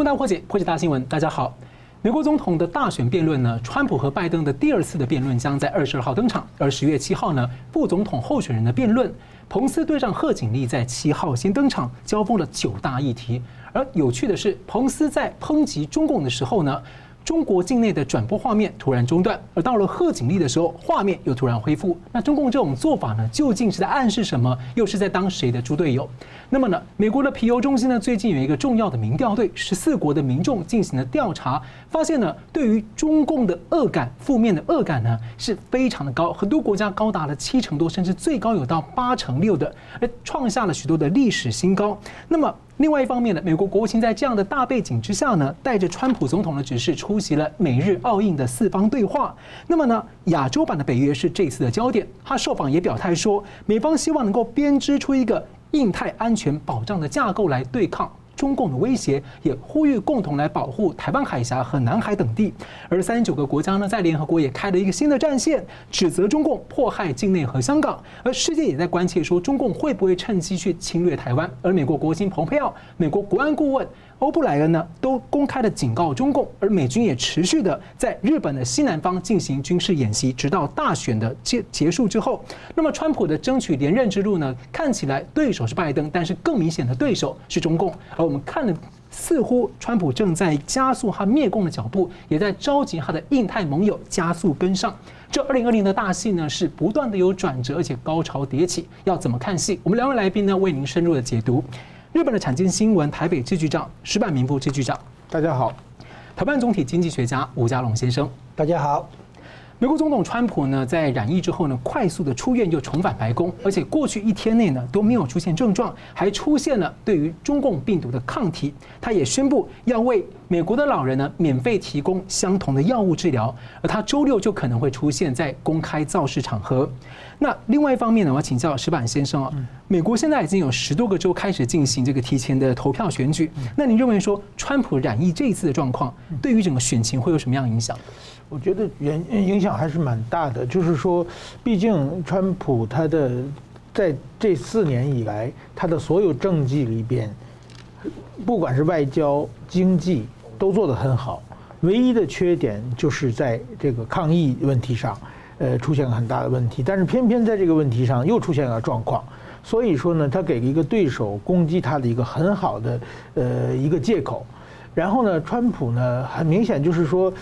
新闻大破解，破解大新闻。大家好，美国总统的大选辩论呢，川普和拜登的第二次的辩论将在二十二号登场，而十月七号呢，副总统候选人的辩论，彭斯对上贺锦丽在七号先登场，交锋了九大议题。而有趣的是，彭斯在抨击中共的时候呢，中国境内的转播画面突然中断，而到了贺锦丽的时候，画面又突然恢复。那中共这种做法呢，究竟是在暗示什么？又是在当谁的猪队友？那么呢，美国的皮尤中心呢，最近有一个重要的民调，对十四国的民众进行了调查，发现呢，对于中共的恶感、负面的恶感呢，是非常的高，很多国家高达了七成多，甚至最高有到八成六的，而创下了许多的历史新高。那么。另外一方面呢，美国国务卿在这样的大背景之下呢，带着川普总统的指示出席了美日澳印的四方对话。那么呢，亚洲版的北约是这次的焦点。他受访也表态说，美方希望能够编织出一个印太安全保障的架构来对抗。中共的威胁，也呼吁共同来保护台湾海峡和南海等地。而三十九个国家呢，在联合国也开了一个新的战线，指责中共迫害境内和香港。而世界也在关切说，中共会不会趁机去侵略台湾？而美国国务卿蓬佩奥、美国国安顾问。欧布莱恩呢，都公开的警告中共，而美军也持续的在日本的西南方进行军事演习，直到大选的结结束之后。那么，川普的争取连任之路呢，看起来对手是拜登，但是更明显的对手是中共。而我们看的，似乎川普正在加速他灭共的脚步，也在召集他的印太盟友加速跟上。这二零二零的大戏呢，是不断的有转折，而且高潮迭起。要怎么看戏？我们两位来宾呢，为您深入的解读。日本的产经新闻台北支局长石板明夫支局长，大家好；台湾总体经济学家吴家龙先生，大家好。美国总统川普呢，在染疫之后呢，快速的出院又重返白宫，而且过去一天内呢都没有出现症状，还出现了对于中共病毒的抗体。他也宣布要为美国的老人呢免费提供相同的药物治疗，而他周六就可能会出现在公开造势场合。那另外一方面呢，我要请教石板先生啊，美国现在已经有十多个州开始进行这个提前的投票选举，那您认为说川普染疫这一次的状况，对于整个选情会有什么样的影响？我觉得影影响还是蛮大的，就是说，毕竟川普他的在这四年以来，他的所有政绩里边，不管是外交、经济都做得很好，唯一的缺点就是在这个抗疫问题上，呃，出现了很大的问题。但是偏偏在这个问题上又出现了状况，所以说呢，他给了一个对手攻击他的一个很好的呃一个借口。然后呢，川普呢，很明显就是说。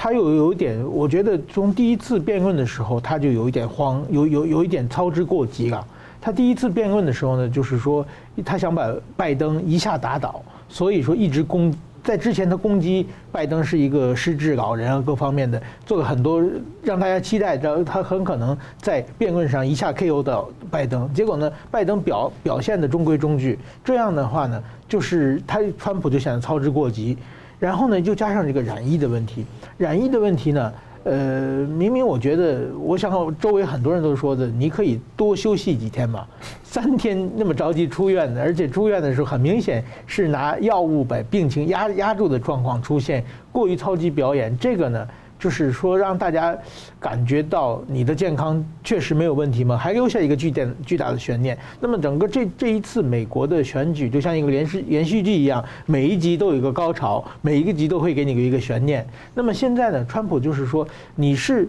他又有一点，我觉得从第一次辩论的时候，他就有一点慌，有有有一点操之过急了。他第一次辩论的时候呢，就是说他想把拜登一下打倒，所以说一直攻。在之前他攻击拜登是一个失智老人啊，各方面的做了很多让大家期待，着他很可能在辩论上一下 KO 到拜登。结果呢，拜登表表现的中规中矩。这样的话呢，就是他川普就显得操之过急。然后呢，就加上这个染疫的问题，染疫的问题呢，呃，明明我觉得，我想周围很多人都说的，你可以多休息几天嘛，三天那么着急出院的，而且出院的时候很明显是拿药物把病情压压住的状况出现，过于操级表演，这个呢。就是说，让大家感觉到你的健康确实没有问题吗？还留下一个巨点巨大的悬念。那么，整个这这一次美国的选举就像一个连续连续剧一样，每一集都有一个高潮，每一个集都会给你一个悬念。那么现在呢，川普就是说，你是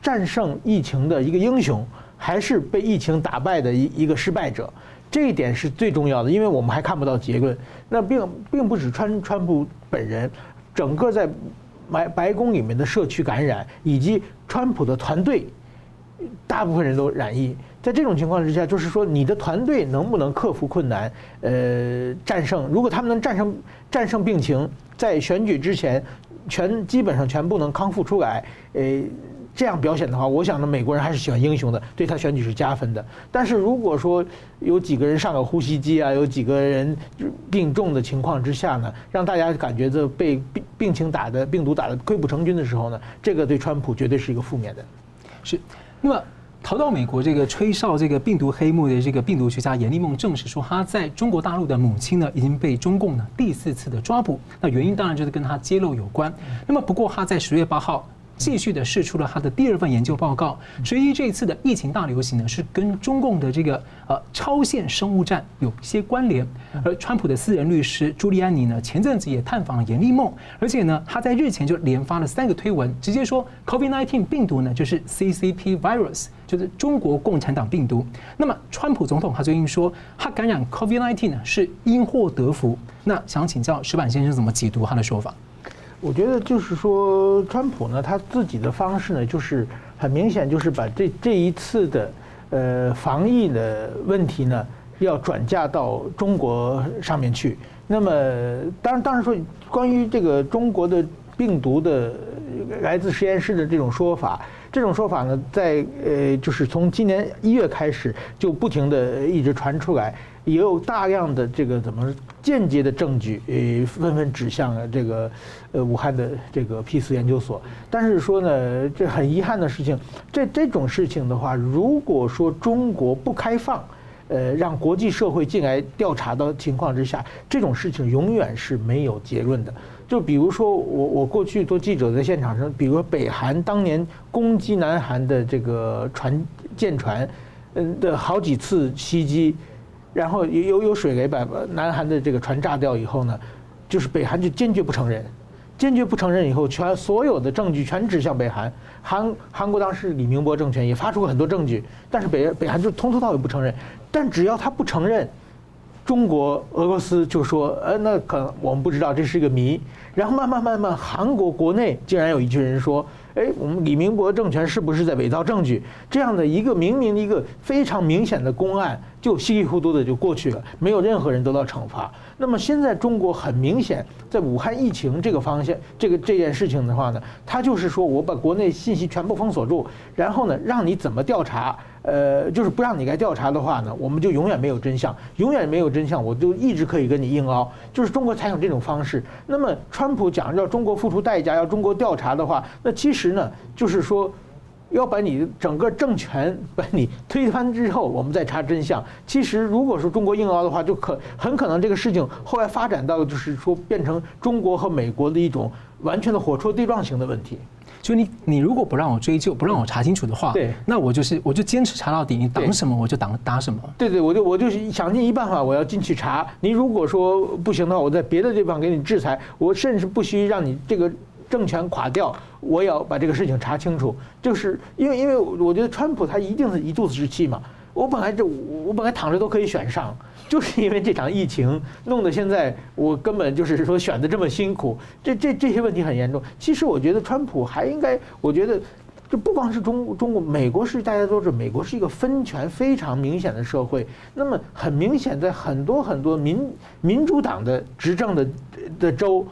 战胜疫情的一个英雄，还是被疫情打败的一一个失败者？这一点是最重要的，因为我们还看不到结论。那并并不止川川普本人，整个在。白白宫里面的社区感染，以及川普的团队，大部分人都染疫。在这种情况之下，就是说你的团队能不能克服困难，呃，战胜？如果他们能战胜战胜病情，在选举之前全基本上全部能康复出来，呃。这样表现的话，我想呢，美国人还是喜欢英雄的，对他选举是加分的。但是如果说有几个人上了呼吸机啊，有几个人病重的情况之下呢，让大家感觉这被病病情打的病毒打的溃不成军的时候呢，这个对川普绝对是一个负面的。是。那么逃到美国这个吹哨这个病毒黑幕的这个病毒学家严立梦证实说，他在中国大陆的母亲呢已经被中共呢第四次的抓捕。那原因当然就是跟他揭露有关。那么不过他在十月八号。继续的释出了他的第二份研究报告，所以这一次的疫情大流行呢是跟中共的这个呃超限生物战有一些关联。而川普的私人律师朱利安尼呢，前阵子也探访了严立梦，而且呢他在日前就连发了三个推文，直接说 COVID-19 病毒呢就是 CCP virus，就是中国共产党病毒。那么川普总统他最近说他感染 COVID-19 呢是因祸得福。那想请教石板先生怎么解读他的说法？我觉得就是说，川普呢，他自己的方式呢，就是很明显，就是把这这一次的呃防疫的问题呢，要转嫁到中国上面去。那么，当然，当然说，关于这个中国的病毒的来自实验室的这种说法，这种说法呢，在呃，就是从今年一月开始就不停的一直传出来。也有大量的这个怎么间接的证据，呃，纷纷指向了这个呃武汉的这个 P 四研究所。但是说呢，这很遗憾的事情，这这种事情的话，如果说中国不开放，呃，让国际社会进来调查的情况之下，这种事情永远是没有结论的。就比如说我我过去做记者在现场上，比如说北韩当年攻击南韩的这个船舰船，嗯的好几次袭击。然后有有有水雷把南韩的这个船炸掉以后呢，就是北韩就坚决不承认，坚决不承认以后，全所有的证据全指向北韩。韩韩国当时李明博政权也发出过很多证据，但是北北韩就从头到尾不承认。但只要他不承认，中国俄罗斯就说，呃，那可我们不知道，这是一个谜。然后慢慢慢慢，韩国国内竟然有一群人说。哎，我们李明博政权是不是在伪造证据？这样的一个明明一个非常明显的公案，就稀里糊涂的就过去了，没有任何人得到惩罚。那么现在中国很明显，在武汉疫情这个方向，这个这件事情的话呢，他就是说我把国内信息全部封锁住，然后呢，让你怎么调查？呃，就是不让你来调查的话呢，我们就永远没有真相，永远没有真相，我就一直可以跟你硬凹。就是中国采用这种方式。那么，川普讲要中国付出代价，要中国调查的话，那其实呢，就是说要把你整个政权把你推翻之后，我们再查真相。其实，如果说中国硬凹的话，就可很可能这个事情后来发展到就是说变成中国和美国的一种完全的火车对撞型的问题。就你，你如果不让我追究，不让我查清楚的话，对，那我就是我就坚持查到底，你挡什么我就挡打什么。对对，我就我就想尽一办法，我要进去查。你如果说不行的话，我在别的地方给你制裁，我甚至不惜让你这个政权垮掉，我也要把这个事情查清楚。就是因为因为我觉得川普他一定是一肚子之气嘛。我本来就我本来躺着都可以选上。就是因为这场疫情弄得现在我根本就是说选的这么辛苦，这这这些问题很严重。其实我觉得川普还应该，我觉得这不光是中中国，美国是大家都知道，美国是一个分权非常明显的社会。那么很明显，在很多很多民民主党的执政的的州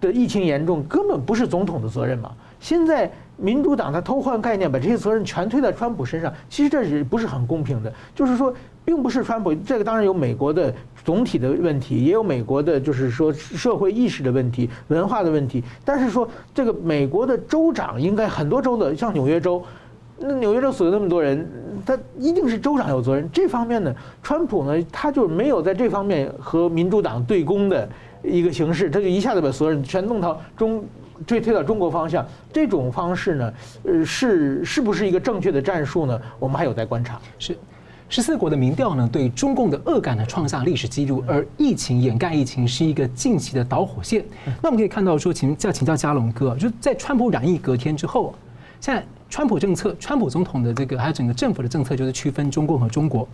的疫情严重，根本不是总统的责任嘛。现在民主党他偷换概念，把这些责任全推在川普身上，其实这是不是很公平的？就是说。并不是川普，这个当然有美国的总体的问题，也有美国的，就是说社会意识的问题、文化的问题。但是说这个美国的州长应该很多州的，像纽约州，那纽约州死了那么多人，他一定是州长有责任。这方面呢，川普呢，他就没有在这方面和民主党对攻的一个形式，他就一下子把所有人全弄到中推推到中国方向。这种方式呢，呃，是是不是一个正确的战术呢？我们还有待观察。是。十四国的民调呢，对中共的恶感呢创下历史记录，而疫情掩盖疫情是一个近期的导火线。那我们可以看到说，请要请教嘉龙哥，就在川普染疫隔天之后，现在川普政策，川普总统的这个还有整个政府的政策就是区分中共和中国。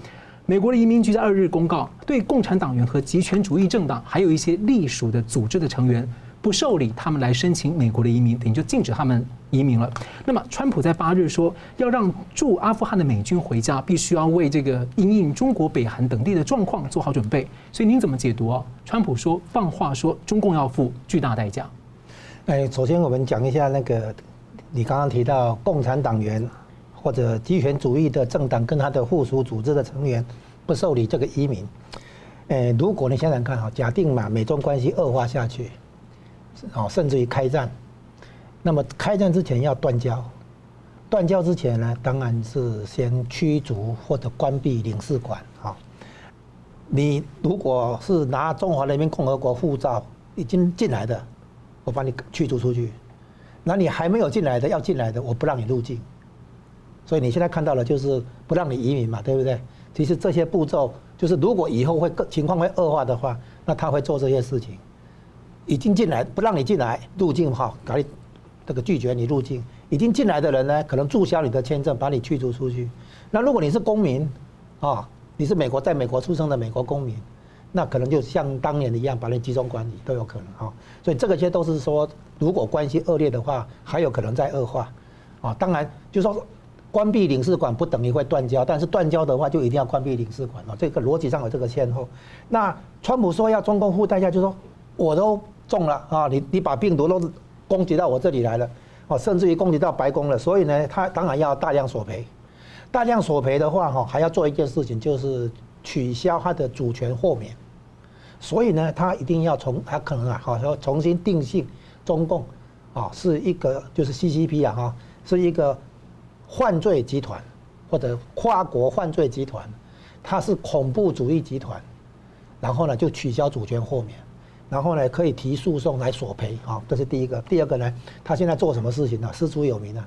美国的移民局在二日公告，对共产党员和极权主义政党，还有一些隶属的组织的成员。不受理他们来申请美国的移民，等于就禁止他们移民了。那么，川普在八日说要让驻阿富汗的美军回家，必须要为这个因应中国北韩等地的状况做好准备。所以您怎么解读啊？川普说放话说中共要付巨大代价。哎，首先我们讲一下那个你刚刚提到共产党员或者极权主义的政党跟他的附属组织的成员不受理这个移民。哎，如果你想想看哈，假定嘛，美中关系恶化下去。哦，甚至于开战，那么开战之前要断交，断交之前呢，当然是先驱逐或者关闭领事馆。好，你如果是拿中华人民共和国护照已经进来的，我把你驱逐出去；那你还没有进来的要进来的，我不让你入境。所以你现在看到的就是不让你移民嘛，对不对？其实这些步骤就是，如果以后会更情况会恶化的话，那他会做这些事情。已经进来不让你进来入境哈，搞你这个拒绝你入境。已经进来的人呢，可能注销你的签证，把你驱逐出去。那如果你是公民啊，你是美国在美国出生的美国公民，那可能就像当年一样，把你集中管理都有可能哈。所以这个些都是说，如果关系恶劣的话，还有可能再恶化啊。当然，就说。关闭领事馆不等于会断交，但是断交的话就一定要关闭领事馆哦。这个逻辑上有这个先后。那川普说要中共付代价，就是说我都中了啊，你你把病毒都攻击到我这里来了，哦，甚至于攻击到白宫了，所以呢，他当然要大量索赔。大量索赔的话，哈，还要做一件事情，就是取消他的主权豁免。所以呢，他一定要从他可能啊，好要重新定性中共啊，是一个就是 CCP 啊，哈，是一个。犯罪集团或者跨国犯罪集团，它是恐怖主义集团，然后呢就取消主权豁免，然后呢可以提诉讼来索赔啊，这是第一个。第二个呢，他现在做什么事情呢？师出有名啊，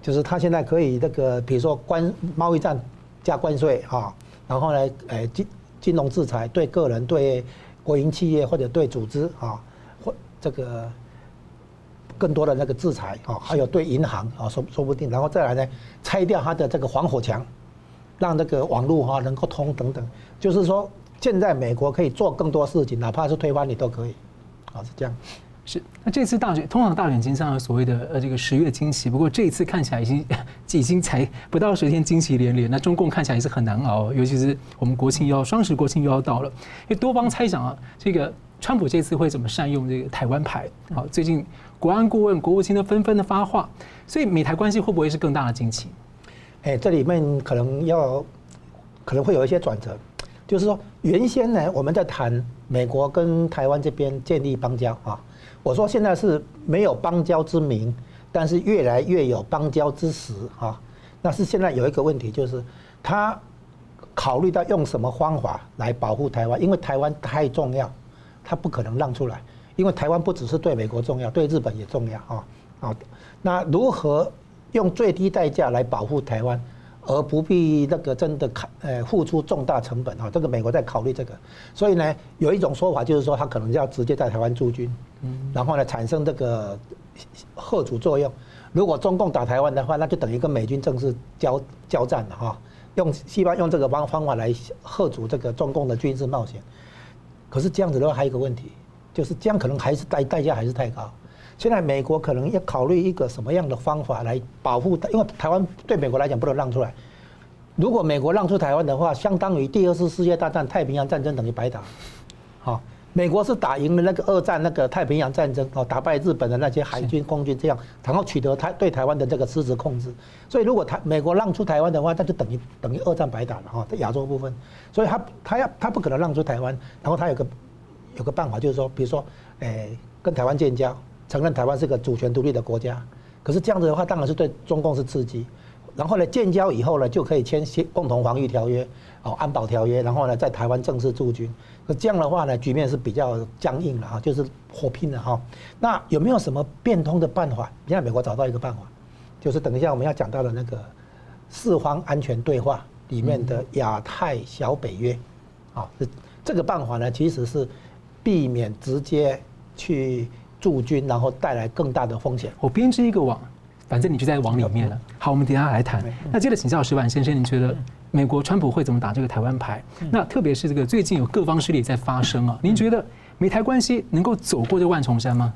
就是他现在可以这个，比如说关贸易战加关税啊，然后呢，呃金金融制裁对个人、对国营企业或者对组织啊，或这个。更多的那个制裁啊，还有对银行啊，说说不定，然后再来呢，拆掉它的这个防火墙，让那个网络哈能够通等等，就是说，现在美国可以做更多事情，哪怕是推翻你都可以，啊，是这样。是，那这次大选，通常大选经常有所谓的呃这个十月惊喜，不过这一次看起来已经 已经才不到十天，惊喜连连。那中共看起来也是很难熬，尤其是我们国庆又要双十国庆又要到了，因为多方猜想啊，这个川普这次会怎么善用这个台湾牌？好，最近。国安顾问、国务卿都纷纷的发话，所以美台关系会不会是更大的惊奇？哎，这里面可能要可能会有一些转折，就是说原先呢，我们在谈美国跟台湾这边建立邦交啊，我说现在是没有邦交之名，但是越来越有邦交之实啊。那是现在有一个问题，就是他考虑到用什么方法来保护台湾，因为台湾太重要，他不可能让出来。因为台湾不只是对美国重要，对日本也重要啊啊！那如何用最低代价来保护台湾，而不必那个真的考呃付出重大成本啊？这个美国在考虑这个，所以呢，有一种说法就是说，他可能要直接在台湾驻军，然后呢产生这个吓阻作用。如果中共打台湾的话，那就等于跟美军正式交交战了哈。用希望用这个方方法来吓阻这个中共的军事冒险。可是这样子的话，还有一个问题。就是这样，可能还是代代价还是太高。现在美国可能要考虑一个什么样的方法来保护，因为台湾对美国来讲不能让出来。如果美国让出台湾的话，相当于第二次世界大战太平洋战争等于白打。好，美国是打赢了那个二战那个太平洋战争，哦，打败日本的那些海军、空军这样，然后取得台对台湾的这个实质控制。所以如果台美国让出台湾的话，那就等于等于二战白打了哈，在亚洲部分。所以他他要他不可能让出台湾，然后他有个。有个办法就是说，比如说，诶，跟台湾建交，承认台湾是个主权独立的国家。可是这样子的话，当然是对中共是刺激。然后呢，建交以后呢，就可以签协共同防御条约，哦，安保条约，然后呢，在台湾正式驻军。可这样的话呢，局面是比较僵硬了哈，就是火拼了哈。那有没有什么变通的办法？现在美国找到一个办法，就是等一下我们要讲到的那个四方安全对话里面的亚太小北约，啊，这这个办法呢，其实是。避免直接去驻军，然后带来更大的风险。我编织一个网，反正你就在网里面了。好，我们等下来谈。那接着请教石板先生，你觉得美国川普会怎么打这个台湾牌？那特别是这个最近有各方势力在发生啊，您觉得美台关系能够走过这万重山吗？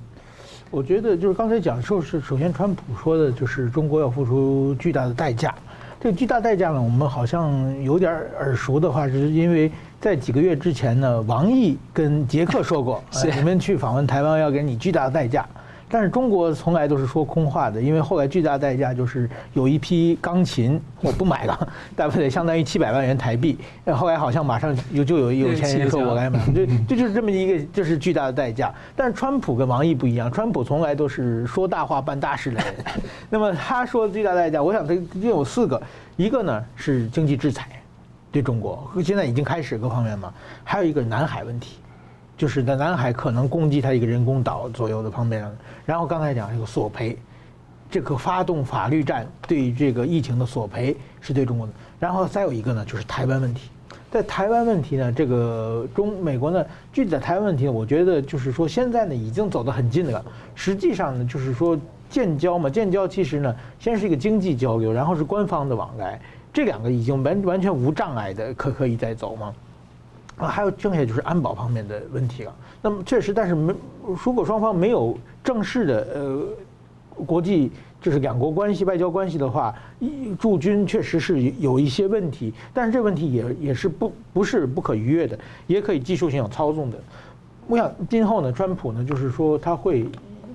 我觉得就是刚才讲的时候是，首先川普说的就是中国要付出巨大的代价。这个巨大代价呢，我们好像有点耳熟的话，是因为。在几个月之前呢，王毅跟杰克说过，你们去访问台湾要给你巨大的代价。但是中国从来都是说空话的，因为后来巨大代价就是有一批钢琴我不买了，大不得相当于七百万元台币。后来好像马上有就有有钱人说我来买，这这就是这么一个就是巨大的代价。但是川普跟王毅不一样，川普从来都是说大话办大事的人。那么他说的巨大代价，我想这就有四个，一个呢是经济制裁。对中国现在已经开始各方面嘛，还有一个南海问题，就是在南海可能攻击他一个人工岛左右的旁边。然后刚才讲这个索赔，这个发动法律战对于这个疫情的索赔是对中国的。然后再有一个呢，就是台湾问题。在台湾问题呢，这个中美国呢，具体的台湾问题，我觉得就是说现在呢已经走得很近了。实际上呢，就是说建交嘛，建交其实呢，先是一个经济交流，然后是官方的往来，这两个已经完完全无障碍的可可以再走吗。啊，还有剩下就是安保方面的问题了。那么确实，但是没如果双方没有正式的呃国际。就是两国关系、外交关系的话，驻军确实是有一些问题，但是这问题也也是不不是不可逾越的，也可以技术性操纵的。我想今后呢，川普呢，就是说他会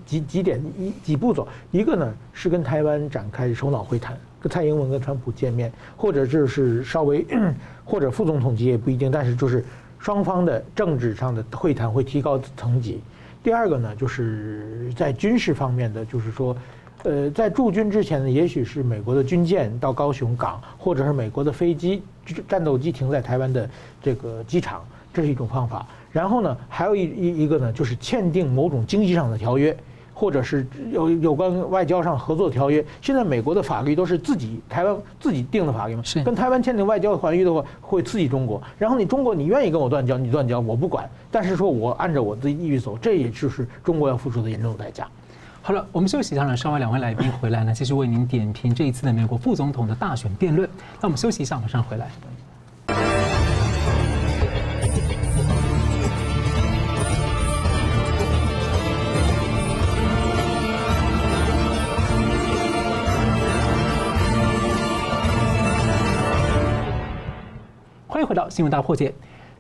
几几点一几步走，一个呢是跟台湾展开首脑会谈，跟蔡英文跟川普见面，或者就是稍微 或者副总统级也不一定，但是就是双方的政治上的会谈会提高层级。第二个呢，就是在军事方面的，就是说。呃，在驻军之前呢，也许是美国的军舰到高雄港，或者是美国的飞机、战斗机停在台湾的这个机场，这是一种方法。然后呢，还有一一一个呢，就是签订某种经济上的条约，或者是有有关外交上合作条约。现在美国的法律都是自己台湾自己定的法律嘛，是跟台湾签订外交条约的话，会刺激中国。然后你中国你愿意跟我断交，你断交我不管，但是说我按照我自己意愿走，这也就是中国要付出的严重代价。好了，我们休息一下呢，稍后两位来宾回来呢，继续为您点评这一次的美国副总统的大选辩论。那我们休息一下，马上回来。回到新闻大破解。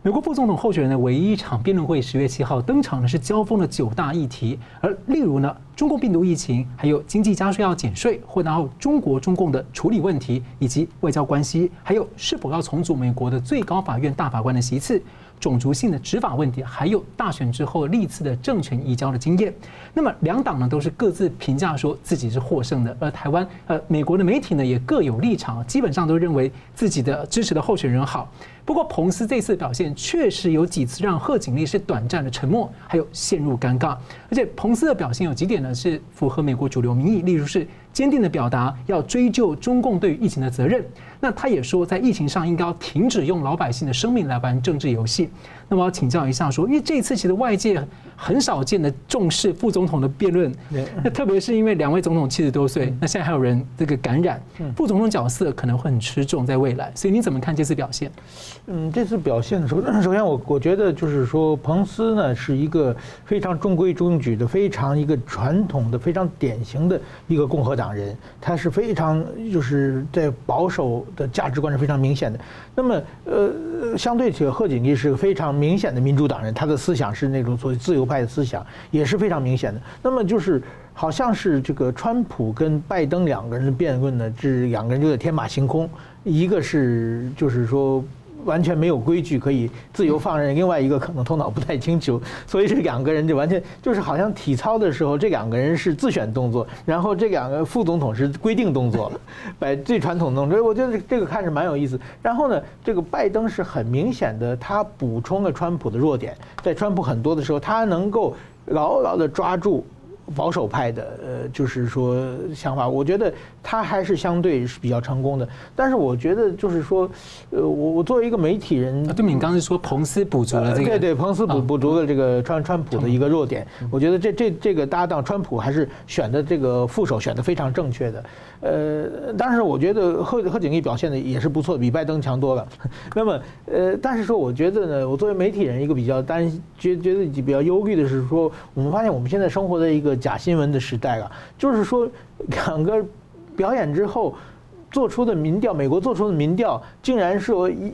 美国副总统候选人的唯一一场辩论会，十月七号登场呢，是交锋的九大议题，而例如呢，中共病毒疫情，还有经济加税要减税，或然后中国中共的处理问题，以及外交关系，还有是否要重组美国的最高法院大法官的席次。种族性的执法问题，还有大选之后历次的政权移交的经验，那么两党呢都是各自评价说自己是获胜的，而台湾呃美国的媒体呢也各有立场，基本上都认为自己的支持的候选人好。不过彭斯这次表现确实有几次让贺锦丽是短暂的沉默，还有陷入尴尬，而且彭斯的表现有几点呢是符合美国主流民意，例如是。坚定的表达要追究中共对于疫情的责任，那他也说在疫情上应该要停止用老百姓的生命来玩政治游戏。那么我要请教一下，说因为这一次其实外界很少见的重视副总统的辩论，那特别是因为两位总统七十多岁，那现在还有人这个感染，副总统角色可能会很吃重在未来，所以你怎么看这次表现？嗯，这次表现的时候，首先我我觉得就是说，彭斯呢是一个非常中规中矩的、非常一个传统的、非常典型的一个共和党人，他是非常就是在保守的价值观是非常明显的。那么呃，相对起，贺锦丽是个非常明显的民主党人，他的思想是那种所谓自由派的思想，也是非常明显的。那么就是好像是这个川普跟拜登两个人的辩论呢，这两个人就在天马行空，一个是就是说。完全没有规矩可以自由放任，另外一个可能头脑不太清楚，所以这两个人就完全就是好像体操的时候，这两个人是自选动作，然后这两个副总统是规定动作，把 最传统动作，我觉得这个看着蛮有意思。然后呢，这个拜登是很明显的，他补充了川普的弱点，在川普很多的时候，他能够牢牢的抓住。保守派的呃，就是说想法，我觉得他还是相对是比较成功的。但是我觉得就是说，呃，我我作为一个媒体人，对，你刚才说彭斯补足了这个，对对，彭斯补补足了这个川川普的一个弱点。我觉得这这这个搭档川普还是选的这个副手选的非常正确的。呃，但是我觉得贺贺锦丽表现的也是不错，比拜登强多了。那么呃，但是说我觉得呢，我作为媒体人，一个比较担心觉觉得比较忧虑的是说，我们发现我们现在生活在一个。假新闻的时代了，就是说两个表演之后做出的民调，美国做出的民调，竟然说一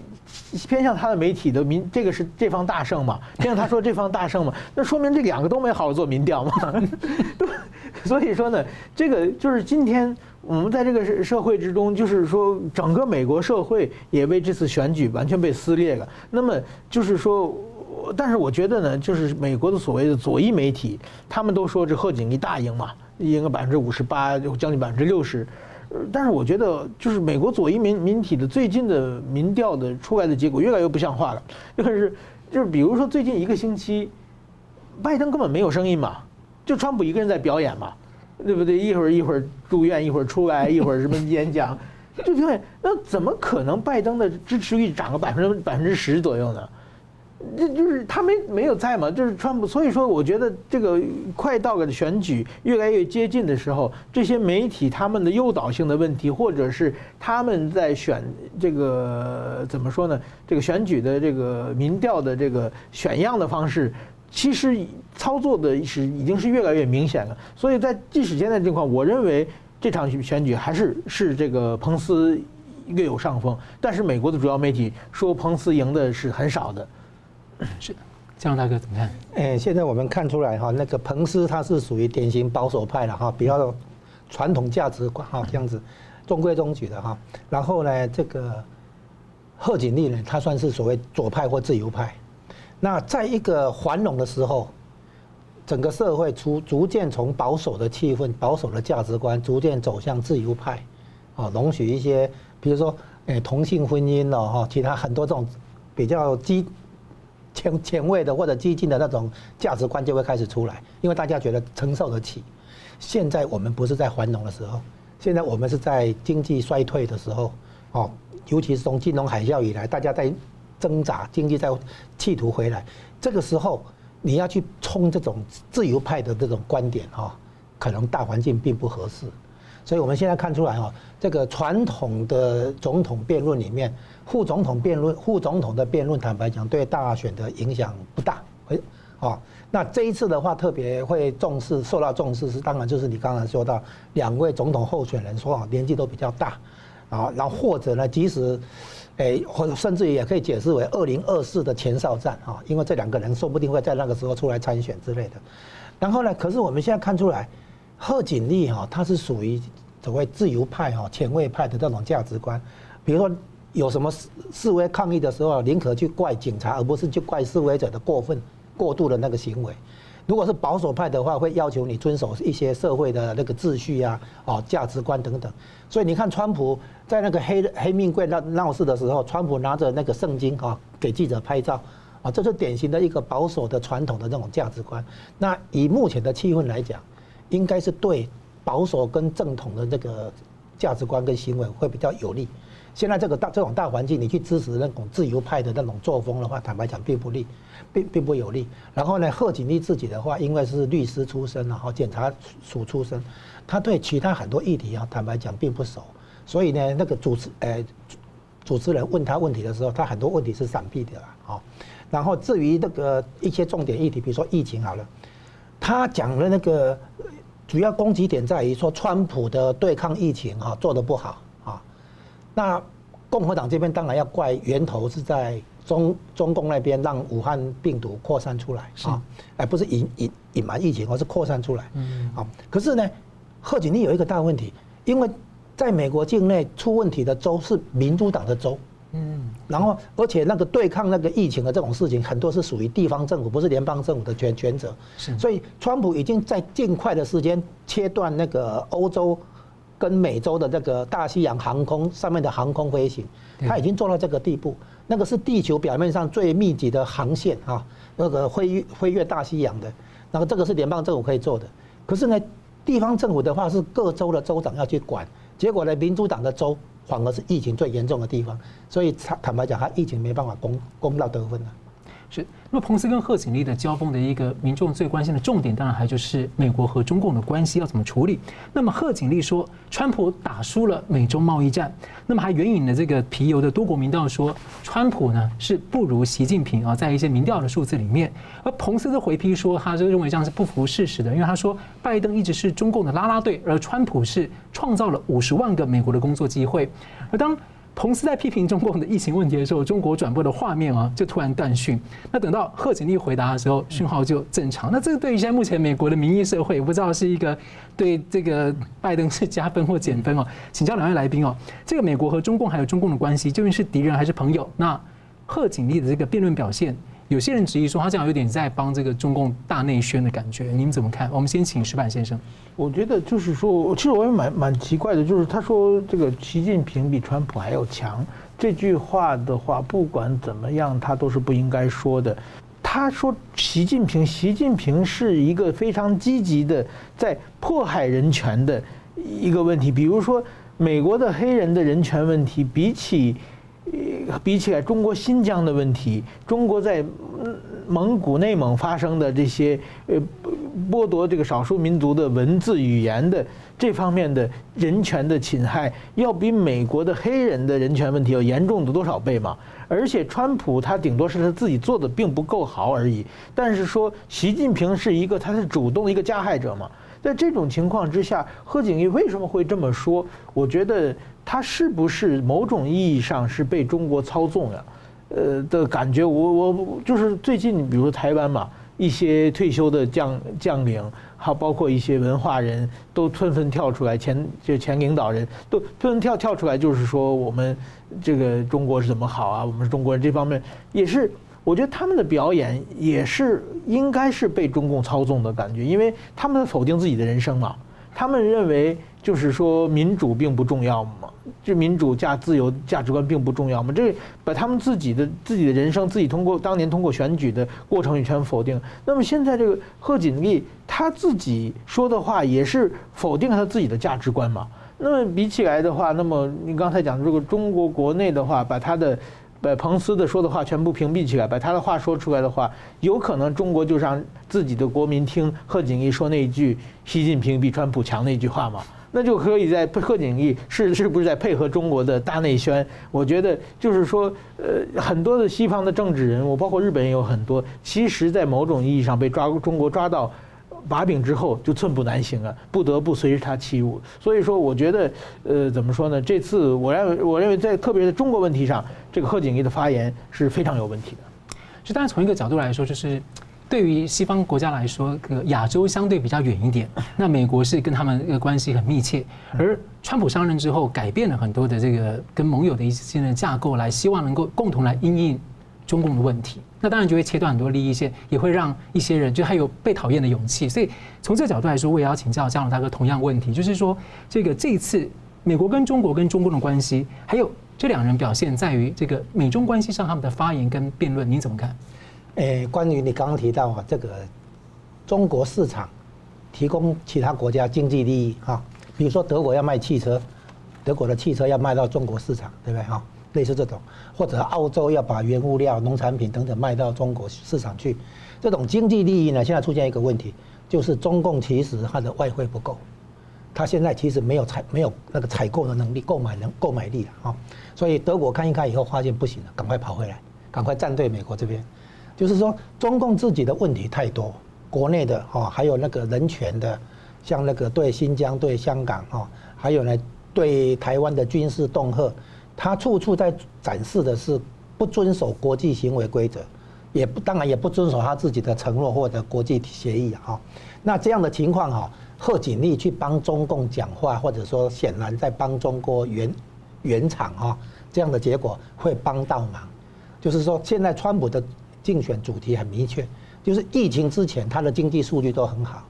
偏向他的媒体的民，这个是这方大胜嘛？偏向他说这方大胜嘛？那说明这两个都没好好做民调嘛？所以说呢，这个就是今天我们在这个社会之中，就是说整个美国社会也为这次选举完全被撕裂了。那么就是说。但是我觉得呢，就是美国的所谓的左翼媒体，他们都说这贺锦丽大赢嘛，赢个百分之五十八，将近百分之六十。但是我觉得，就是美国左翼民民体的最近的民调的出来的结果越来越不像话了，就是就是比如说最近一个星期，拜登根本没有声音嘛，就川普一个人在表演嘛，对不对？一会儿一会儿住院，一会儿出来，一会儿什么演讲，就表演。那怎么可能拜登的支持率涨个百分之百分之十左右呢？这就是他没没有在嘛，就是川普，所以说我觉得这个快到了选举越来越接近的时候，这些媒体他们的诱导性的问题，或者是他们在选这个怎么说呢？这个选举的这个民调的这个选样的方式，其实操作的是已经是越来越明显了。所以在即使现在情况，我认为这场选举还是是这个彭斯略有上风，但是美国的主要媒体说彭斯赢的是很少的。是，这样大哥怎么看？哎，现在我们看出来哈，那个彭斯他是属于典型保守派的哈，比较传统价值观哈，这样子中规中矩的哈。然后呢，这个贺锦丽呢，他算是所谓左派或自由派。那在一个繁荣的时候，整个社会逐逐渐从保守的气氛、保守的价值观，逐渐走向自由派，啊，容许一些，比如说，哎，同性婚姻了哈，其他很多这种比较激。前 前卫的或者激进的那种价值观就会开始出来，因为大家觉得承受得起。现在我们不是在繁荣的时候，现在我们是在经济衰退的时候，哦，尤其是从金融海啸以来，大家在挣扎，经济在企图回来。这个时候你要去冲这种自由派的这种观点，哈，可能大环境并不合适。所以我们现在看出来，哈，这个传统的总统辩论里面。副总统辩论，副总统的辩论，坦白讲，对大选的影响不大。哎，好，那这一次的话，特别会重视，受到重视是当然就是你刚才说到两位总统候选人说啊，年纪都比较大，啊，然后或者呢，即使，哎，或者甚至于也可以解释为二零二四的前哨战啊，因为这两个人说不定会在那个时候出来参选之类的。然后呢，可是我们现在看出来，贺锦丽哈，他是属于所谓自由派哈、前卫派的这种价值观，比如说。有什么示示威抗议的时候，宁可去怪警察，而不是去怪示威者的过分、过度的那个行为。如果是保守派的话，会要求你遵守一些社会的那个秩序啊、哦价值观等等。所以你看，川普在那个黑黑命贵闹闹事的时候，川普拿着那个圣经啊给记者拍照啊，这是典型的一个保守的传统的那种价值观。那以目前的气氛来讲，应该是对保守跟正统的这个价值观跟行为会比较有利。现在这个大这种大环境，你去支持那种自由派的那种作风的话，坦白讲并不利，并并不有利。然后呢，贺锦丽自己的话，因为是律师出身，然后检察署出身，他对其他很多议题啊，坦白讲并不熟。所以呢，那个主持呃主持人问他问题的时候，他很多问题是闪避的啦啊。然后至于那个一些重点议题，比如说疫情好了，他讲的那个主要攻击点在于说，川普的对抗疫情哈做得不好啊。那共和党这边当然要怪源头是在中中共那边让武汉病毒扩散出来啊，而不是隐隐隐瞒疫情，而是扩散出来。嗯，好。可是呢，贺锦丽有一个大问题，因为在美国境内出问题的州是民主党的州。嗯。然后，而且那个对抗那个疫情的这种事情，很多是属于地方政府，不是联邦政府的权权责。是。所以，川普已经在尽快的时间切断那个欧洲。跟美洲的这个大西洋航空上面的航空飞行，他已经做到这个地步。那个是地球表面上最密集的航线啊，那个飞飞越大西洋的，那个这个是联邦政府可以做的。可是呢，地方政府的话是各州的州长要去管，结果呢，民主党的州反而是疫情最严重的地方，所以坦坦白讲，他疫情没办法攻攻到得分了。是，那么彭斯跟贺锦丽的交锋的一个民众最关心的重点，当然还就是美国和中共的关系要怎么处理。那么贺锦丽说，川普打输了美中贸易战，那么还援引了这个皮尤的多国民调说，川普呢是不如习近平啊，在一些民调的数字里面。而彭斯的回批说，他就认为这样是不符事实的，因为他说拜登一直是中共的拉拉队，而川普是创造了五十万个美国的工作机会。而当彭斯在批评中共的疫情问题的时候，中国转播的画面啊就突然断讯。那等到贺锦丽回答的时候，讯号就正常。那这个对于现在目前美国的民意社会，不知道是一个对这个拜登是加分或减分哦。请教两位来宾哦，这个美国和中共还有中共的关系究竟是敌人还是朋友？那贺锦丽的这个辩论表现有些人质疑说，他这样有点在帮这个中共大内宣的感觉，你们怎么看？我们先请石板先生。我觉得就是说，其实我也蛮蛮奇怪的，就是他说这个习近平比川普还要强，这句话的话，不管怎么样，他都是不应该说的。他说习近平，习近平是一个非常积极的在迫害人权的一个问题，比如说美国的黑人的人权问题，比起。比起来，中国新疆的问题，中国在蒙古、内蒙发生的这些呃剥夺这个少数民族的文字语言的这方面的人权的侵害，要比美国的黑人的人权问题要严重的多少倍嘛？而且，川普他顶多是他自己做的并不够好而已。但是说习近平是一个他是主动的一个加害者嘛？在这种情况之下，贺锦丽为什么会这么说？我觉得。他是不是某种意义上是被中国操纵了？呃的感觉，我我就是最近，比如台湾嘛，一些退休的将将领，还包括一些文化人都纷纷跳出来，前就前领导人都纷纷跳跳出来，就是说我们这个中国是怎么好啊？我们是中国人，这方面也是，我觉得他们的表演也是应该是被中共操纵的感觉，因为他们否定自己的人生嘛，他们认为就是说民主并不重要嘛。这民主价自由价值观并不重要吗？这把他们自己的自己的人生，自己通过当年通过选举的过程全否定。那么现在这个贺锦丽他自己说的话也是否定他自己的价值观嘛？那么比起来的话，那么你刚才讲这个中国国内的话，把他的把彭斯的说的话全部屏蔽起来，把他的话说出来的话，有可能中国就让自己的国民听贺锦丽说那一句“习近平比川普强”那句话嘛？那就可以在贺锦丽是是不是在配合中国的大内宣？我觉得就是说，呃，很多的西方的政治人物，包括日本也有很多，其实在某种意义上被抓中国抓到把柄之后，就寸步难行了，不得不随着他起舞。所以说，我觉得，呃，怎么说呢？这次我认为，我认为在特别在中国问题上，这个贺锦丽的发言是非常有问题的。就当然从一个角度来说，就是。对于西方国家来说，这个亚洲相对比较远一点，那美国是跟他们的关系很密切。而川普上任之后，改变了很多的这个跟盟友的一些的架构，来希望能够共同来因应中共的问题。那当然就会切断很多利益线，也会让一些人就还有被讨厌的勇气。所以从这个角度来说，我也要请教嘉龙大哥同样问题，就是说这个这一次美国跟中国跟中共的关系，还有这两人表现在于这个美中关系上他们的发言跟辩论，您怎么看？诶，关于你刚刚提到啊，这个中国市场提供其他国家经济利益哈，比如说德国要卖汽车，德国的汽车要卖到中国市场，对不对哈？类似这种，或者澳洲要把原物料、农产品等等卖到中国市场去，这种经济利益呢，现在出现一个问题，就是中共其实它的外汇不够，它现在其实没有采没有那个采购的能力、购买能购买力了啊，所以德国看一看以后发现不行了，赶快跑回来，赶快站队美国这边。就是说，中共自己的问题太多，国内的哈，还有那个人权的，像那个对新疆、对香港哈，还有呢对台湾的军事恫吓，他处处在展示的是不遵守国际行为规则，也不当然也不遵守他自己的承诺或者国际协议哈。那这样的情况哈，贺锦丽去帮中共讲话，或者说显然在帮中国圆圆场哈，这样的结果会帮到忙。就是说，现在川普的。竞选主题很明确，就是疫情之前他的经济数据都很好，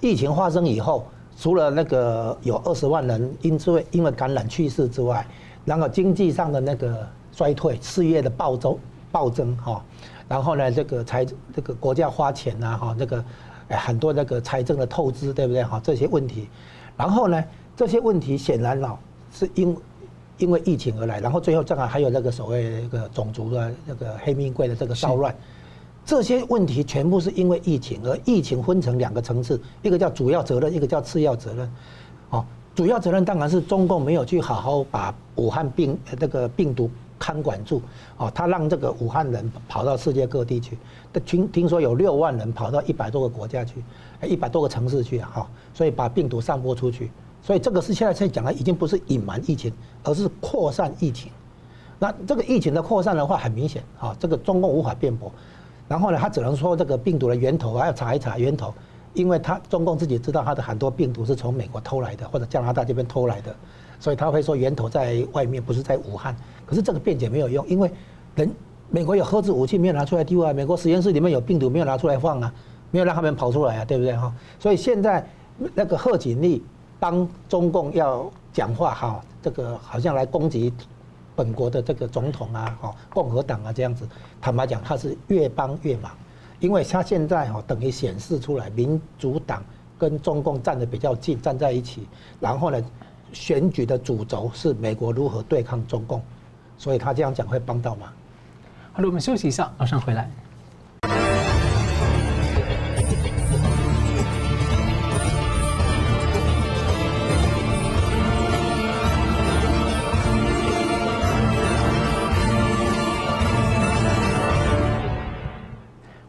疫情发生以后，除了那个有二十万人因为因为感染去世之外，然后经济上的那个衰退，失业的暴增暴增哈，然后呢这个财这个国家花钱呐哈，那个很多那个财政的透支对不对哈这些问题，然后呢这些问题显然哦是因。因为疫情而来，然后最后正好还有那个所谓那个种族的那个黑命贵的这个骚乱，这些问题全部是因为疫情，而疫情分成两个层次，一个叫主要责任，一个叫次要责任。哦，主要责任当然是中共没有去好好把武汉病那个病毒看管住，哦，他让这个武汉人跑到世界各地去，听听说有六万人跑到一百多个国家去，一百多个城市去啊，哈，所以把病毒散播出去。所以这个是现在现在讲的，已经不是隐瞒疫情，而是扩散疫情。那这个疫情的扩散的话，很明显啊，这个中共无法辩驳。然后呢，他只能说这个病毒的源头还要查一查源头，因为他中共自己知道他的很多病毒是从美国偷来的，或者加拿大这边偷来的，所以他会说源头在外面，不是在武汉。可是这个辩解没有用，因为人美国有核子武器没有拿出来丢啊，美国实验室里面有病毒没有拿出来放啊，没有让他们跑出来啊，对不对哈？所以现在那个贺锦丽当中共要讲话哈，这个好像来攻击本国的这个总统啊，哈，共和党啊这样子，坦白讲他是越帮越忙，因为他现在哈等于显示出来民主党跟中共站得比较近，站在一起，然后呢，选举的主轴是美国如何对抗中共。所以他这样讲会帮到忙。好了，我们休息一下，马上回来。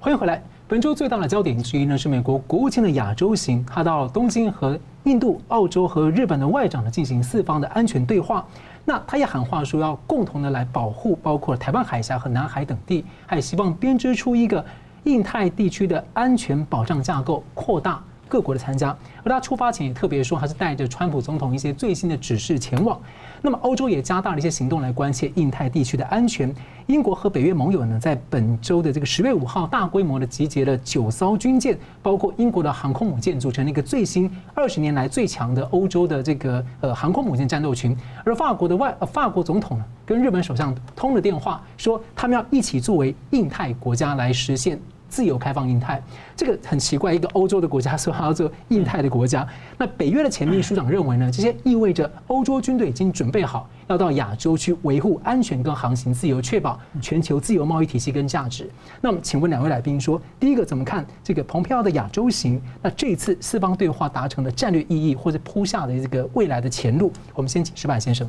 欢迎回来。本周最大的焦点之一呢，是美国国务卿的亚洲行，他到东京和印度、澳洲和日本的外长呢进行四方的安全对话。那他也喊话说要共同的来保护，包括台湾海峡和南海等地，还希望编织出一个印太地区的安全保障架构，扩大各国的参加。而他出发前也特别说，他是带着川普总统一些最新的指示前往。那么欧洲也加大了一些行动来关切印太地区的安全。英国和北约盟友呢，在本周的这个十月五号，大规模的集结了九艘军舰，包括英国的航空母舰，组成了一个最新二十年来最强的欧洲的这个呃航空母舰战斗群。而法国的外呃法国总统呢，跟日本首相通了电话，说他们要一起作为印太国家来实现。自由开放印太，这个很奇怪，一个欧洲的国家说他要做印太的国家。那北约的前秘书长认为呢，这些意味着欧洲军队已经准备好要到亚洲去维护安全跟航行自由，确保全球自由贸易体系跟价值。那么，请问两位来宾说，第一个怎么看这个蓬佩奥的亚洲行？那这一次四方对话达成的战略意义，或者铺下的这个未来的前路？我们先请石板先生。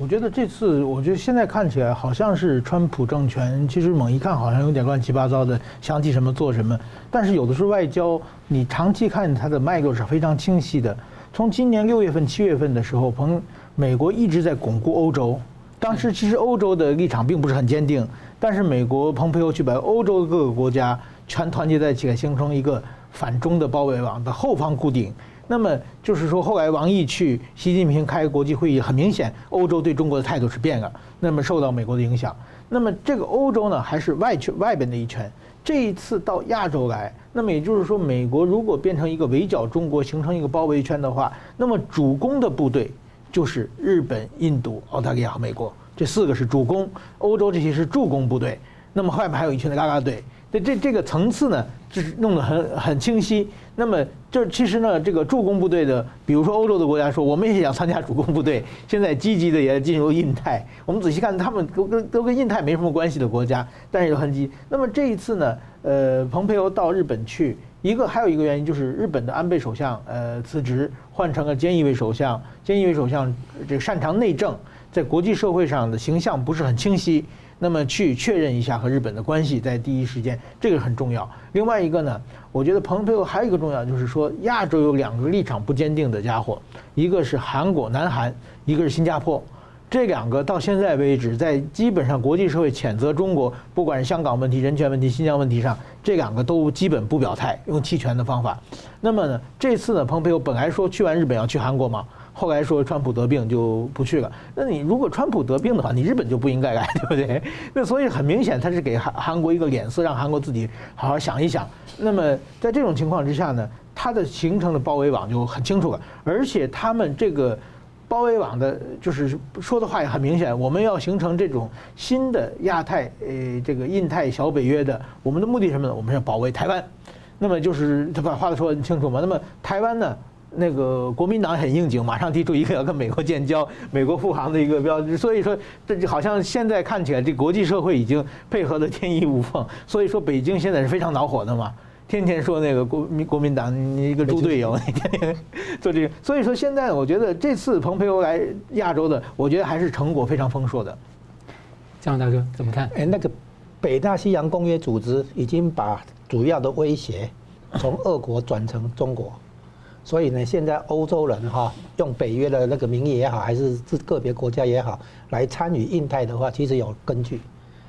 我觉得这次，我觉得现在看起来好像是川普政权，其实猛一看好像有点乱七八糟的，想起什么做什么。但是有的时候外交，你长期看它的脉络是非常清晰的。从今年六月份、七月份的时候，彭美国一直在巩固欧洲。当时其实欧洲的立场并不是很坚定，但是美国蓬佩奥去把欧洲各个国家全团结在一起，形成一个反中的包围网的后方固定。那么就是说，后来王毅去习近平开国际会议，很明显，欧洲对中国的态度是变了。那么受到美国的影响，那么这个欧洲呢，还是外圈外边的一圈。这一次到亚洲来，那么也就是说，美国如果变成一个围剿中国，形成一个包围圈的话，那么主攻的部队就是日本、印度、澳大利亚和美国这四个是主攻，欧洲这些是助攻部队。那么后面还有一群的拉拉队。这这这个层次呢，就是弄得很很清晰。那么，这其实呢，这个助攻部队的，比如说欧洲的国家说，我们也想参加主攻部队，现在积极的也进入印太。我们仔细看，他们都跟都跟印太没什么关系的国家，但是有痕迹。那么这一次呢，呃，蓬佩奥到日本去，一个还有一个原因就是日本的安倍首相呃辞职，换成了菅义伟首相。菅义伟首相这个擅长内政，在国际社会上的形象不是很清晰。那么去确认一下和日本的关系，在第一时间，这个很重要。另外一个呢，我觉得蓬佩奥还有一个重要，就是说亚洲有两个立场不坚定的家伙，一个是韩国、南韩，一个是新加坡。这两个到现在为止，在基本上国际社会谴责中国，不管是香港问题、人权问题、新疆问题上，这两个都基本不表态，用弃权的方法。那么呢，这次呢，蓬佩奥本来说去完日本要去韩国嘛。后来说川普得病就不去了。那你如果川普得病的话，你日本就不应该来，对不对？那所以很明显，他是给韩韩国一个脸色，让韩国自己好好想一想。那么在这种情况之下呢，它的形成的包围网就很清楚了。而且他们这个包围网的，就是说的话也很明显，我们要形成这种新的亚太，呃，这个印太小北约的，我们的目的什么呢？我们要保卫台湾。那么就是他把话都说很清楚嘛。那么台湾呢？那个国民党很应景，马上提出一个要跟美国建交、美国护航的一个标志。所以说，这就好像现在看起来，这国际社会已经配合的天衣无缝。所以说，北京现在是非常恼火的嘛，天天说那个国民国民党你一个猪队友，你天天做这个。所以说，现在我觉得这次蓬佩奥来亚洲的，我觉得还是成果非常丰硕的。江大哥怎么看？哎，那个北大西洋公约组织已经把主要的威胁从俄国转成中国。所以呢，现在欧洲人哈用北约的那个名义也好，还是是个别国家也好，来参与印太的话，其实有根据，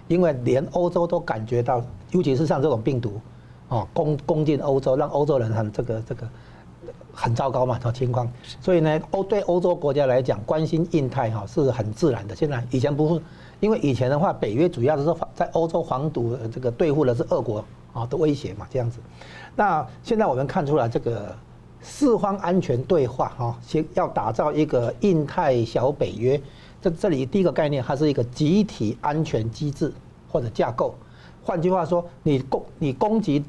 因为连欧洲都感觉到，尤其是像这种病毒，哦攻攻进欧洲，让欧洲人很这个这个很糟糕嘛，这情况。所以呢，欧对欧洲国家来讲，关心印太哈是很自然的。现在以前不是，因为以前的话，北约主要的是在欧洲防堵这个对付的是俄国啊的威胁嘛，这样子。那现在我们看出来，这个四方安全对话哈，先要打造一个印太小北约。这这里第一个概念，它是一个集体安全机制或者架构。换句话说，你攻你攻击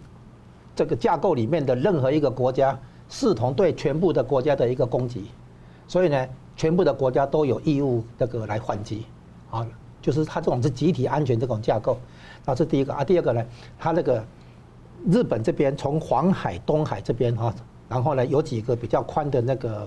这个架构里面的任何一个国家，视同对全部的国家的一个攻击。所以呢，全部的国家都有义务这个来还击啊。就是它这种是集体安全这种架构，那这第一个啊。第二个呢，它那个日本这边从黄海、东海这边哈，然后呢有几个比较宽的那个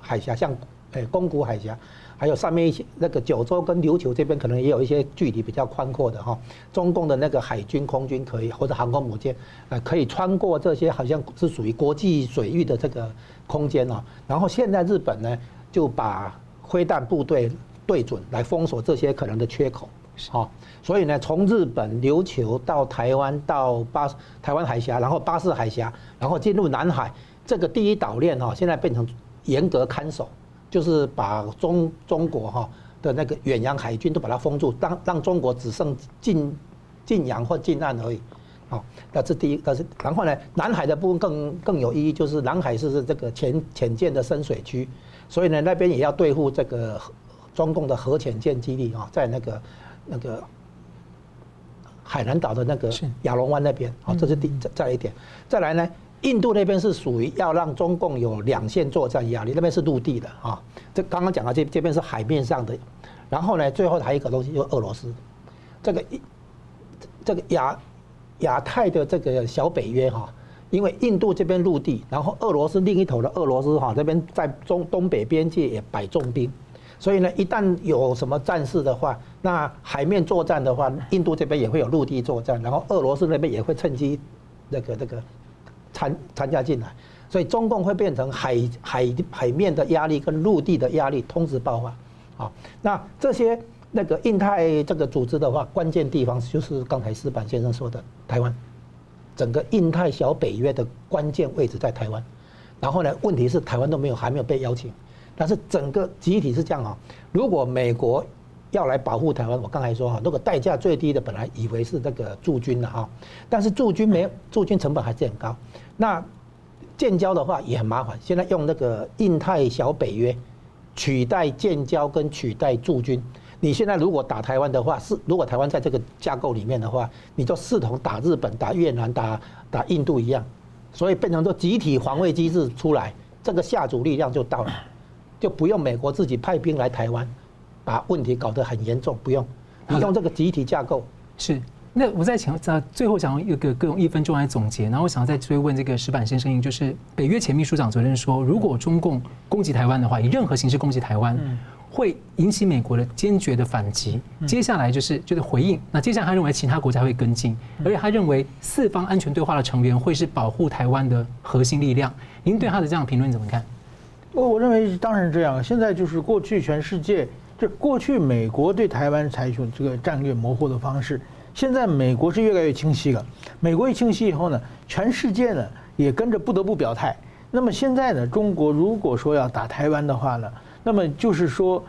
海峡，像诶宫古海峡，还有上面一些那个九州跟琉球这边可能也有一些距离比较宽阔的哈。中共的那个海军、空军可以或者航空母舰呃可以穿过这些好像是属于国际水域的这个空间哦。然后现在日本呢就把灰弹部队。对准来封锁这些可能的缺口，好，所以呢，从日本琉球到台湾到巴台湾海峡，然后巴士海峡，然后进入南海，这个第一岛链哈，现在变成严格看守，就是把中中国哈的那个远洋海军都把它封住，让让中国只剩近近洋或近岸而已，好，那是第一，但是然后呢，南海的部分更更有意义，就是南海是这个潜潜舰的深水区，所以呢，那边也要对付这个。中共的核潜舰基地啊，在那个那个海南岛的那个亚龙湾那边啊，这是第再一点。再来呢，印度那边是属于要让中共有两线作战压力，那边是陆地的啊。这刚刚讲到这这边是海面上的，然后呢，最后还有一个东西就是俄罗斯，这个这个亚亚太的这个小北约哈，因为印度这边陆地，然后俄罗斯另一头的俄罗斯哈这边在中东北边界也摆重兵。所以呢，一旦有什么战事的话，那海面作战的话，印度这边也会有陆地作战，然后俄罗斯那边也会趁机那个那个参参加进来，所以中共会变成海海海面的压力跟陆地的压力同时爆发。好，那这些那个印太这个组织的话，关键地方就是刚才矢板先生说的台湾，整个印太小北约的关键位置在台湾，然后呢，问题是台湾都没有还没有被邀请。但是整个集体是这样啊，如果美国要来保护台湾，我刚才说哈，如果代价最低的本来以为是这个驻军了哈，但是驻军没有，驻军成本还是很高。那建交的话也很麻烦，现在用那个印太小北约取代建交跟取代驻军。你现在如果打台湾的话，是如果台湾在这个架构里面的话，你就视同打日本、打越南、打打印度一样，所以变成说集体防卫机制出来，这个下主力量就到了。就不用美国自己派兵来台湾，把问题搞得很严重。不用，你用这个集体架构。是。那我在想，在最后想用一个各用一分钟来总结。然后我想要再追问这个石板先生，就是北约前秘书长昨天说，如果中共攻击台湾的话，以任何形式攻击台湾，会引起美国的坚决的反击。接下来就是就是回应。那接下来他认为其他国家会跟进，而且他认为四方安全对话的成员会是保护台湾的核心力量。您对他的这样评论怎么看？我我认为当然是这样。现在就是过去全世界，就过去美国对台湾采取这个战略模糊的方式，现在美国是越来越清晰了。美国一清晰以后呢，全世界呢也跟着不得不表态。那么现在呢，中国如果说要打台湾的话呢，那么就是说，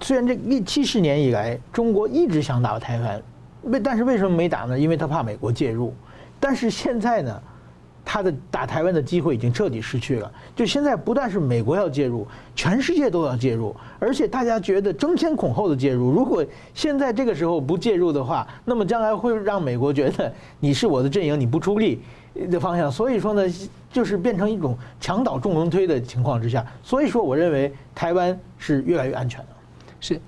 虽然这一七十年以来中国一直想打台湾，为但是为什么没打呢？因为他怕美国介入。但是现在呢？他的打台湾的机会已经彻底失去了。就现在，不但是美国要介入，全世界都要介入，而且大家觉得争先恐后的介入。如果现在这个时候不介入的话，那么将来会让美国觉得你是我的阵营，你不出力的方向。所以说呢，就是变成一种墙倒众人推的情况之下。所以说，我认为台湾是越来越安全的。是。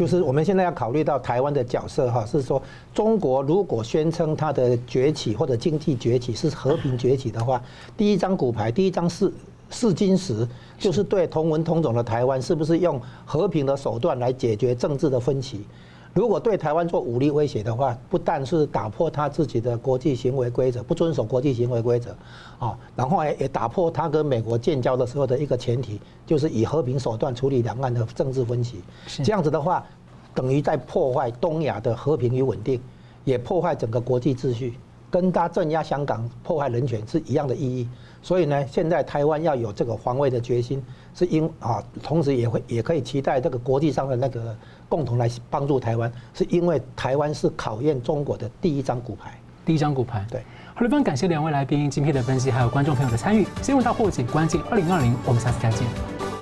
就是我们现在要考虑到台湾的角色哈，是说中国如果宣称它的崛起或者经济崛起是和平崛起的话，第一张骨牌，第一张是试金石，就是对同文同种的台湾是不是用和平的手段来解决政治的分歧。如果对台湾做武力威胁的话，不但是打破他自己的国际行为规则，不遵守国际行为规则，啊，然后也也打破他跟美国建交的时候的一个前提，就是以和平手段处理两岸的政治分歧。这样子的话，等于在破坏东亚的和平与稳定，也破坏整个国际秩序。跟他镇压香港、破坏人权是一样的意义。所以呢，现在台湾要有这个防卫的决心，是因啊，同时也会也可以期待这个国际上的那个共同来帮助台湾，是因为台湾是考验中国的第一张骨牌。第一张骨牌，对。好了，非常感谢两位来宾精辟的分析，还有观众朋友的参与。新闻大破解，关键二零二零，我们下次再见。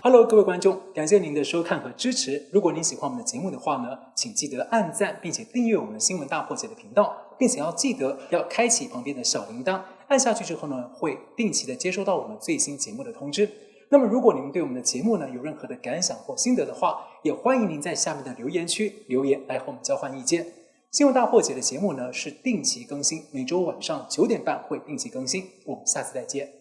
Hello，各位观众，感谢您的收看和支持。如果您喜欢我们的节目的话呢，请记得按赞，并且订阅我们的新闻大破解的频道，并且要记得要开启旁边的小铃铛。按下去之后呢，会定期的接收到我们最新节目的通知。那么，如果您对我们的节目呢有任何的感想或心得的话，也欢迎您在下面的留言区留言来和我们交换意见。新闻大破解的节目呢是定期更新，每周晚上九点半会定期更新。我们下次再见。